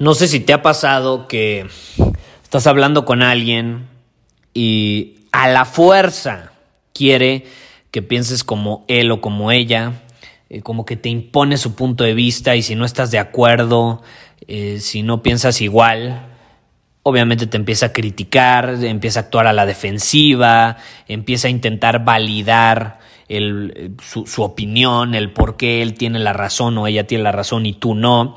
No sé si te ha pasado que estás hablando con alguien y a la fuerza quiere que pienses como él o como ella, eh, como que te impone su punto de vista y si no estás de acuerdo, eh, si no piensas igual, obviamente te empieza a criticar, empieza a actuar a la defensiva, empieza a intentar validar su, su, opinión, el por qué él tiene la razón o ella tiene la razón y tú no.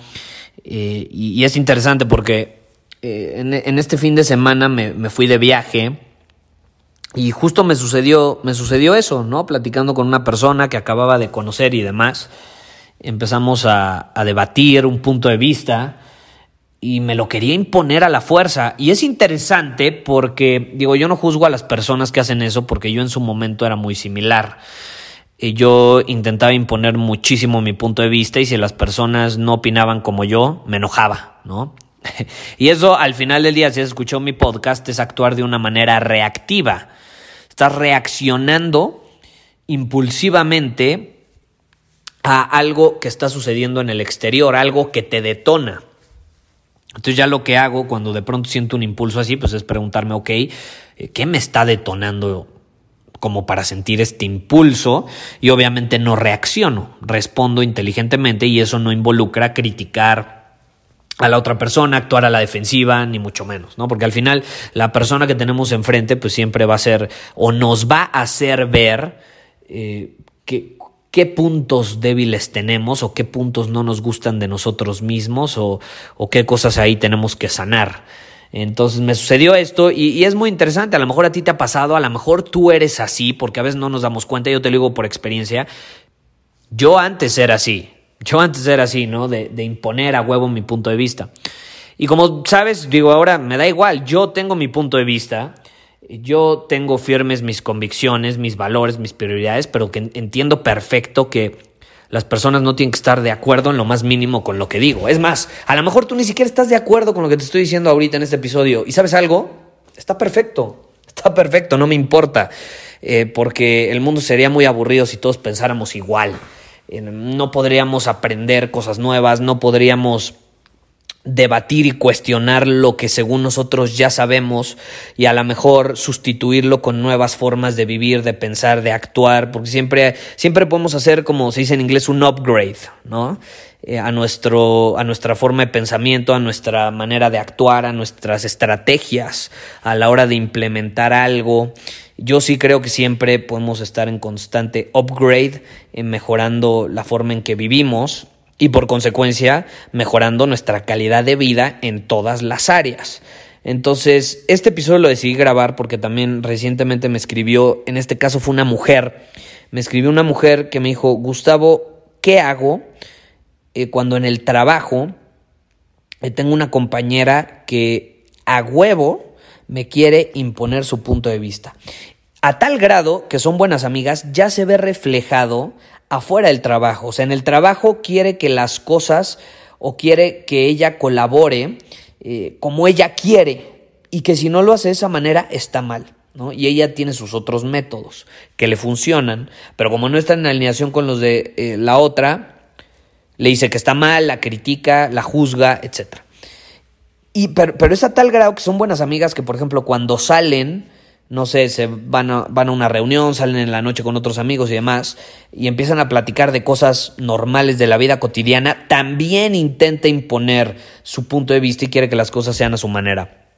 Eh, y, es interesante porque eh, en, este fin de semana me, fui de viaje y justo me sucedió, me sucedió eso, ¿no? Platicando con una persona que acababa de conocer y demás. Empezamos a, a debatir un punto de vista y me lo quería imponer a la fuerza. Y es interesante porque, digo, yo no juzgo a las personas que hacen eso porque yo en su momento era muy similar yo intentaba imponer muchísimo mi punto de vista y si las personas no opinaban como yo, me enojaba, ¿no? y eso al final del día, si has escuchado mi podcast, es actuar de una manera reactiva. Estás reaccionando impulsivamente a algo que está sucediendo en el exterior, algo que te detona. Entonces ya lo que hago cuando de pronto siento un impulso así, pues es preguntarme, ok, ¿qué me está detonando como para sentir este impulso y obviamente no reacciono, respondo inteligentemente y eso no involucra criticar a la otra persona, actuar a la defensiva, ni mucho menos, ¿no? Porque al final la persona que tenemos enfrente pues siempre va a ser o nos va a hacer ver eh, qué puntos débiles tenemos o qué puntos no nos gustan de nosotros mismos o, o qué cosas ahí tenemos que sanar. Entonces me sucedió esto y, es muy interesante, a lo mejor a ti te ha pasado, a lo mejor tú eres así, porque a veces no nos damos cuenta, yo te lo digo por experiencia, yo antes era así, yo antes era así, ¿no? De, de imponer a huevo mi punto de vista. Y como sabes, digo ahora, me da igual, yo tengo mi punto de vista, yo tengo firmes mis convicciones, mis valores, mis prioridades, pero que entiendo perfecto que las personas no tienen que estar de acuerdo en lo más mínimo con lo que digo. Es más, a lo mejor tú ni siquiera estás de acuerdo con lo que te estoy diciendo ahorita en este episodio. ¿Y sabes algo? Está perfecto. Está perfecto, no me importa. Eh, porque el mundo sería muy aburrido si todos pensáramos igual. Eh, no podríamos aprender cosas nuevas, no podríamos debatir y cuestionar lo que según nosotros ya sabemos y a lo mejor sustituirlo con nuevas formas de vivir, de pensar, de actuar, porque siempre, siempre podemos hacer, como se dice en inglés, un upgrade, ¿no? Eh, a, nuestro, a nuestra forma de pensamiento, a nuestra manera de actuar, a nuestras estrategias a la hora de implementar algo. Yo sí creo que siempre podemos estar en constante upgrade, en mejorando la forma en que vivimos, y por consecuencia mejorando nuestra calidad de vida en todas las áreas. Entonces, este episodio lo decidí grabar porque también recientemente me escribió, en este caso fue una mujer, me escribió una mujer que me dijo, Gustavo, ¿qué hago eh, cuando en el trabajo eh, tengo una compañera que a huevo me quiere imponer su punto de vista? A tal grado que son buenas amigas, ya se ve reflejado afuera del trabajo. O sea, en el trabajo quiere que las cosas o quiere que ella colabore eh, como ella quiere y que si no lo hace de esa manera está mal. ¿no? Y ella tiene sus otros métodos que le funcionan, pero como no está en alineación con los de eh, la otra, le dice que está mal, la critica, la juzga, etc. Y, pero, pero es a tal grado que son buenas amigas que, por ejemplo, cuando salen, no sé, se van a, van a una reunión, salen en la noche con otros amigos y demás, y empiezan a platicar de cosas normales de la vida cotidiana, también intenta imponer su punto de vista y quiere que las cosas sean a su manera.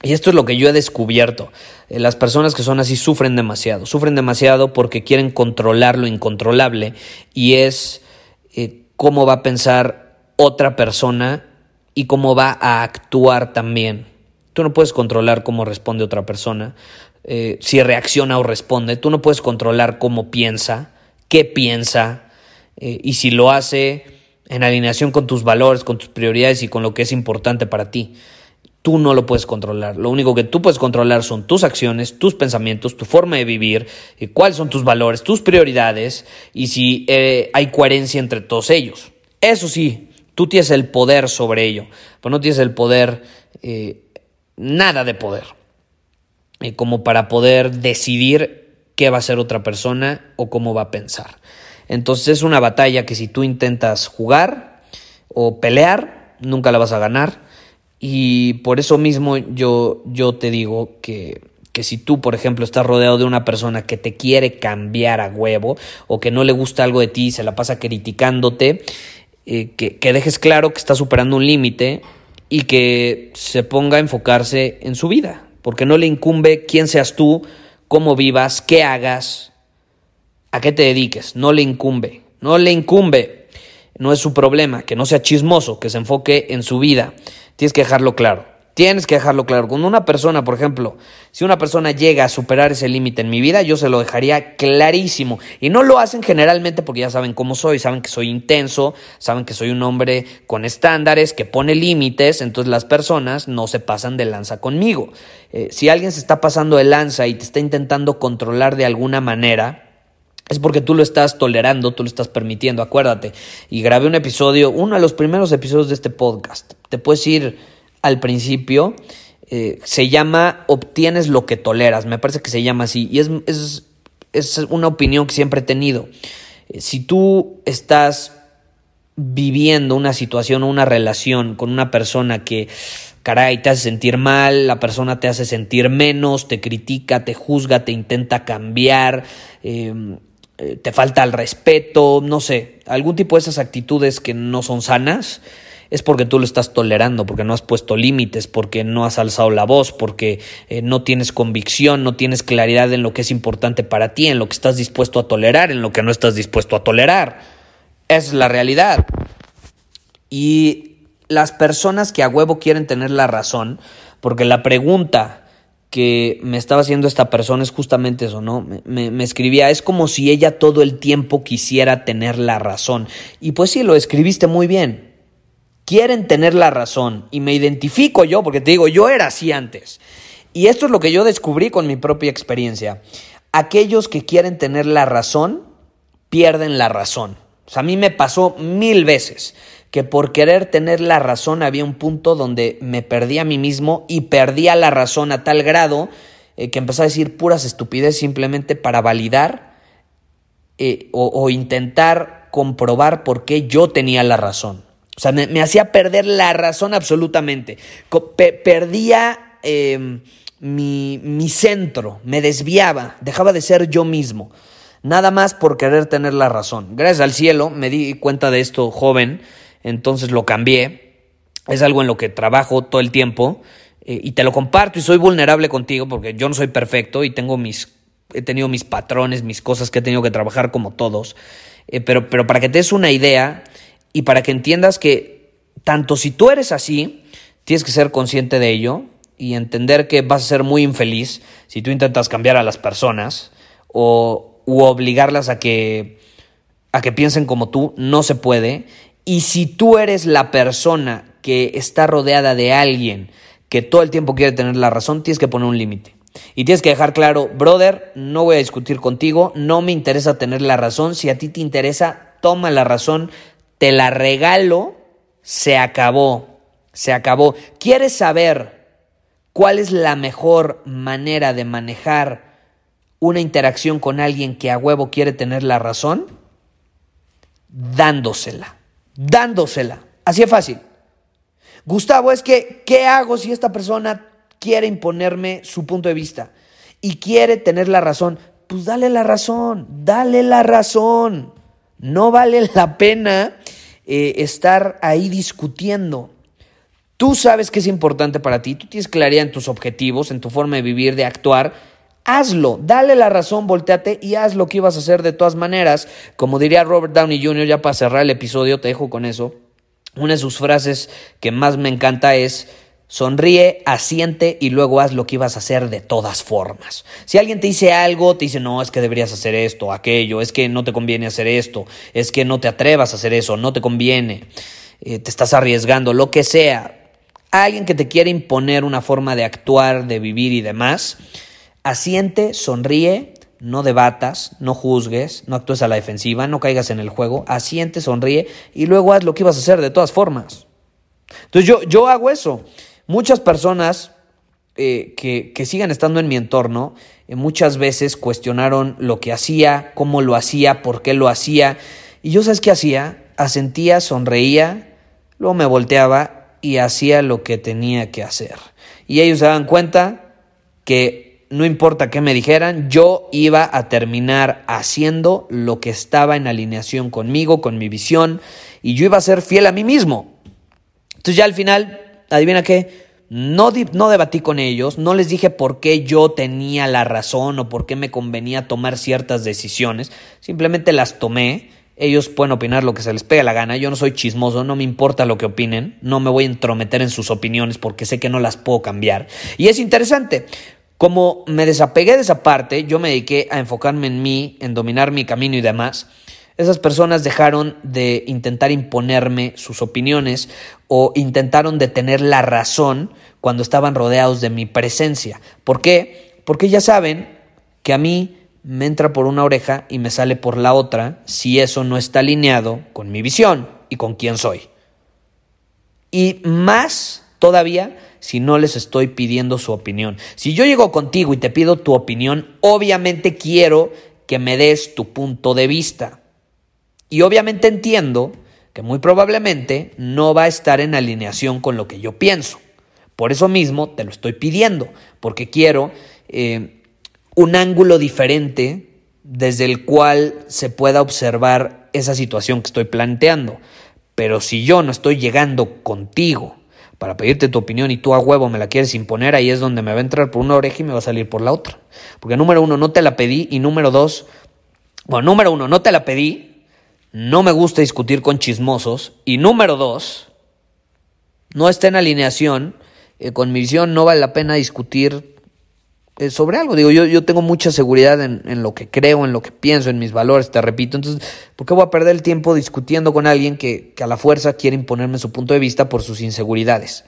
Y esto es lo que yo he descubierto. Eh, las personas que son así sufren demasiado. Sufren demasiado porque quieren controlar lo incontrolable y es eh, cómo va a pensar otra persona y cómo va a actuar también. Tú no puedes controlar cómo responde otra persona, eh, si reacciona o responde. Tú no puedes controlar cómo piensa, qué piensa eh, y si lo hace en alineación con tus valores, con tus prioridades y con lo que es importante para ti. Tú no lo puedes controlar. Lo único que tú puedes controlar son tus acciones, tus pensamientos, tu forma de vivir, y cuáles son tus valores, tus prioridades y si eh, hay coherencia entre todos ellos. Eso sí, tú tienes el poder sobre ello, pero no tienes el poder nada de poder, eh, como para poder decidir qué va a ser otra persona o cómo va a pensar. Entonces es una batalla que si tú intentas jugar o pelear, nunca la vas a ganar. Y por eso mismo yo, yo te digo que, que si tú, por ejemplo, estás rodeado de una persona que te quiere cambiar a huevo o que no le gusta algo de ti y se la pasa criticándote, eh, que, que dejes claro que está superando un límite y que se ponga a enfocarse en su vida, porque no le incumbe quién seas tú, cómo vivas, qué hagas, a qué te dediques, no le incumbe, no le incumbe, no es su problema, que no sea chismoso, que se enfoque en su vida, tienes que dejarlo claro. Tienes que dejarlo claro. Cuando una persona, por ejemplo, si una persona llega a superar ese límite en mi vida, yo se lo dejaría clarísimo. Y no lo hacen generalmente porque ya saben cómo soy, saben que soy intenso, saben que soy un hombre con estándares, que pone límites, entonces las personas no se pasan de lanza conmigo. Eh, si alguien se está pasando de lanza y te está intentando controlar de alguna manera, es porque tú lo estás tolerando, tú lo estás permitiendo, acuérdate. Y grabé un episodio, uno de los primeros episodios de este podcast. Te puedes ir al principio, eh, se llama Obtienes lo que toleras, me parece que se llama así, y es, es, es una opinión que siempre he tenido. Eh, si tú estás viviendo una situación o una relación con una persona que, caray, te hace sentir mal, la persona te hace sentir menos, te critica, te juzga, te intenta cambiar, em, eh, te falta el respeto, no sé, algún tipo de esas actitudes que no son sanas, es porque tú lo estás tolerando, porque no has puesto límites, porque no has alzado la voz, porque eh, no tienes convicción, no tienes claridad en lo que es importante para ti, en lo que estás dispuesto a tolerar, en lo que no estás dispuesto a tolerar. Es la realidad. Y las personas que a huevo quieren tener la razón, porque la pregunta que me estaba haciendo esta persona es justamente eso, ¿no? Me, me, escribía, es como si ella todo el tiempo quisiera tener la razón. Y pues sí, lo escribiste muy bien quieren tener la razón y me identifico yo, porque te digo, yo era así antes. Y esto es lo que yo descubrí con mi propia experiencia. Aquellos que quieren tener la razón, pierden la razón. O sea, a mí me pasó mil veces que por querer tener la razón había un punto donde me perdí a mí mismo y perdía la razón a tal grado eh, que empecé a decir puras estupidez simplemente para validar eh, o, o intentar comprobar por qué yo tenía la razón. O sea, me, hacía perder la razón absolutamente. perdía em, mi, mi centro, me desviaba, dejaba de ser yo mismo. Nada más por querer tener la razón. Gracias al cielo me di cuenta de esto joven, entonces lo cambié. Es algo en lo que trabajo todo el tiempo eh, y te lo comparto y soy vulnerable contigo porque yo no soy perfecto y tengo mis, he tenido mis patrones, mis cosas que he tenido que trabajar como todos. Eh, pero, pero para que te des una idea, y para que entiendas que tanto si tú eres así, tienes que ser consciente de ello y entender que vas a ser muy infeliz si tú intentas cambiar a las personas o u obligarlas a que a que piensen como tú, no se puede. Y si tú eres la persona que está rodeada de alguien que todo el tiempo quiere tener la razón, tienes que poner un límite. Y tienes que dejar claro, brother, no voy a discutir contigo, no me interesa tener la razón, si a ti te interesa, toma la razón, te la regalo, se acabó, se acabó. ¿Quieres saber cuál es la mejor manera de manejar una interacción con alguien que a huevo quiere tener la razón? Dándosela, dándosela. Así es fácil. Gustavo, es que, ¿qué hago si esta persona quiere imponerme su punto de vista? y quiere tener la razón, pues dale la razón, dale la razón. No vale la pena eh, estar ahí discutiendo. Tú sabes que es importante para ti, tú tienes claridad en tus objetivos, en tu forma de vivir, de actuar. Hazlo, dale la razón, volteate y haz lo que ibas a hacer de todas maneras. Como diría Robert Downey Jr., ya para cerrar el episodio, te dejo con eso. Una de sus frases que más me encanta es, Sonríe, asiente y luego haz lo que ibas a hacer de todas formas. Si alguien te dice algo, te dice, no, es que deberías hacer esto, aquello, es que no te conviene hacer esto, es que no te atrevas a hacer eso, no te conviene, eh, te estás arriesgando, lo que sea. Alguien que te quiere imponer una forma de actuar, de vivir y demás, asiente, sonríe, no debatas, no juzgues, no actúes a la defensiva, no caigas en el juego, asiente, sonríe y luego haz lo que ibas a hacer de todas formas. Entonces yo, yo hago eso. Muchas personas eh, que, que, sigan estando en mi entorno eh, muchas veces cuestionaron lo que hacía, cómo lo hacía, por qué lo hacía. Y yo, ¿sabes qué hacía? Asentía, sonreía, luego me volteaba y hacía lo que tenía que hacer. Y ellos se daban cuenta que no importa qué me dijeran, yo iba a terminar haciendo lo que estaba en alineación conmigo, con mi visión, y yo iba a ser fiel a mí mismo. Entonces ya al final adivina qué, no, no, debatí con ellos, no les dije por qué yo tenía la razón o por qué me convenía tomar ciertas decisiones, simplemente las tomé. Ellos pueden opinar lo que se les pegue la gana, yo no soy chismoso, no me importa lo que opinen, no me voy a entrometer en sus opiniones porque sé que no las puedo cambiar. Y es interesante, como me desapegué de esa parte, yo me dediqué a enfocarme en mí, en dominar mi camino y demás. Esas personas dejaron de intentar imponerme sus opiniones o intentaron de tener la razón cuando estaban rodeados de mi presencia. ¿Por qué? Porque ya saben que a mí me entra por una oreja y me sale por la otra si eso no está alineado con mi visión y con quién soy. Y más todavía si no les estoy pidiendo su opinión. Si yo llego contigo y te pido tu opinión, obviamente quiero que me des tu punto de vista. Y obviamente entiendo que muy probablemente no va a estar en alineación con lo que yo pienso. Por eso mismo te lo estoy pidiendo, porque quiero eh, un ángulo diferente desde el cual se pueda observar esa situación que estoy planteando. Pero si yo no estoy llegando contigo para pedirte tu opinión y tú a huevo me la quieres imponer, ahí es donde me va a entrar por una oreja y me va a salir por la otra. Porque número uno, no te la pedí y número dos, bueno, número uno, no te la pedí no me gusta discutir con chismosos. Y número dos, no está en alineación eh, con mi visión, no vale la pena discutir eh, sobre algo. Digo, yo, yo tengo mucha seguridad en, en, lo que creo, en lo que pienso, en mis valores, te repito. Entonces, ¿por qué voy a perder el tiempo discutiendo con alguien que, que a la fuerza quiere imponerme su punto de vista por sus inseguridades?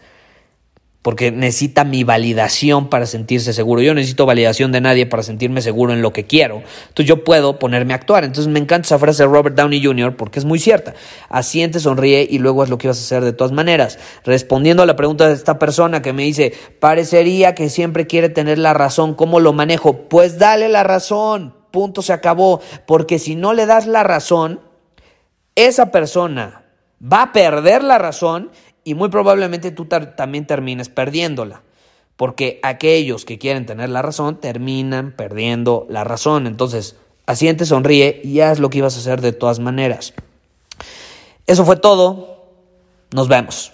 Porque necesita mi validación para sentirse seguro. Yo necesito validación de nadie para sentirme seguro en lo que quiero. Entonces yo puedo ponerme a actuar. Entonces me encanta esa frase de Robert Downey Jr. porque es muy cierta. Asiente, sonríe y luego es lo que vas a hacer de todas maneras. Respondiendo a la pregunta de esta persona que me dice, parecería que siempre quiere tener la razón, ¿cómo lo manejo? Pues dale la razón, punto, se acabó. Porque si no le das la razón, esa persona va a perder la razón y muy probablemente tú también termines perdiéndola. Porque aquellos que quieren tener la razón terminan perdiendo la razón. Entonces, asiente, sonríe y haz lo que ibas a hacer de todas maneras. Eso fue todo. Nos vemos.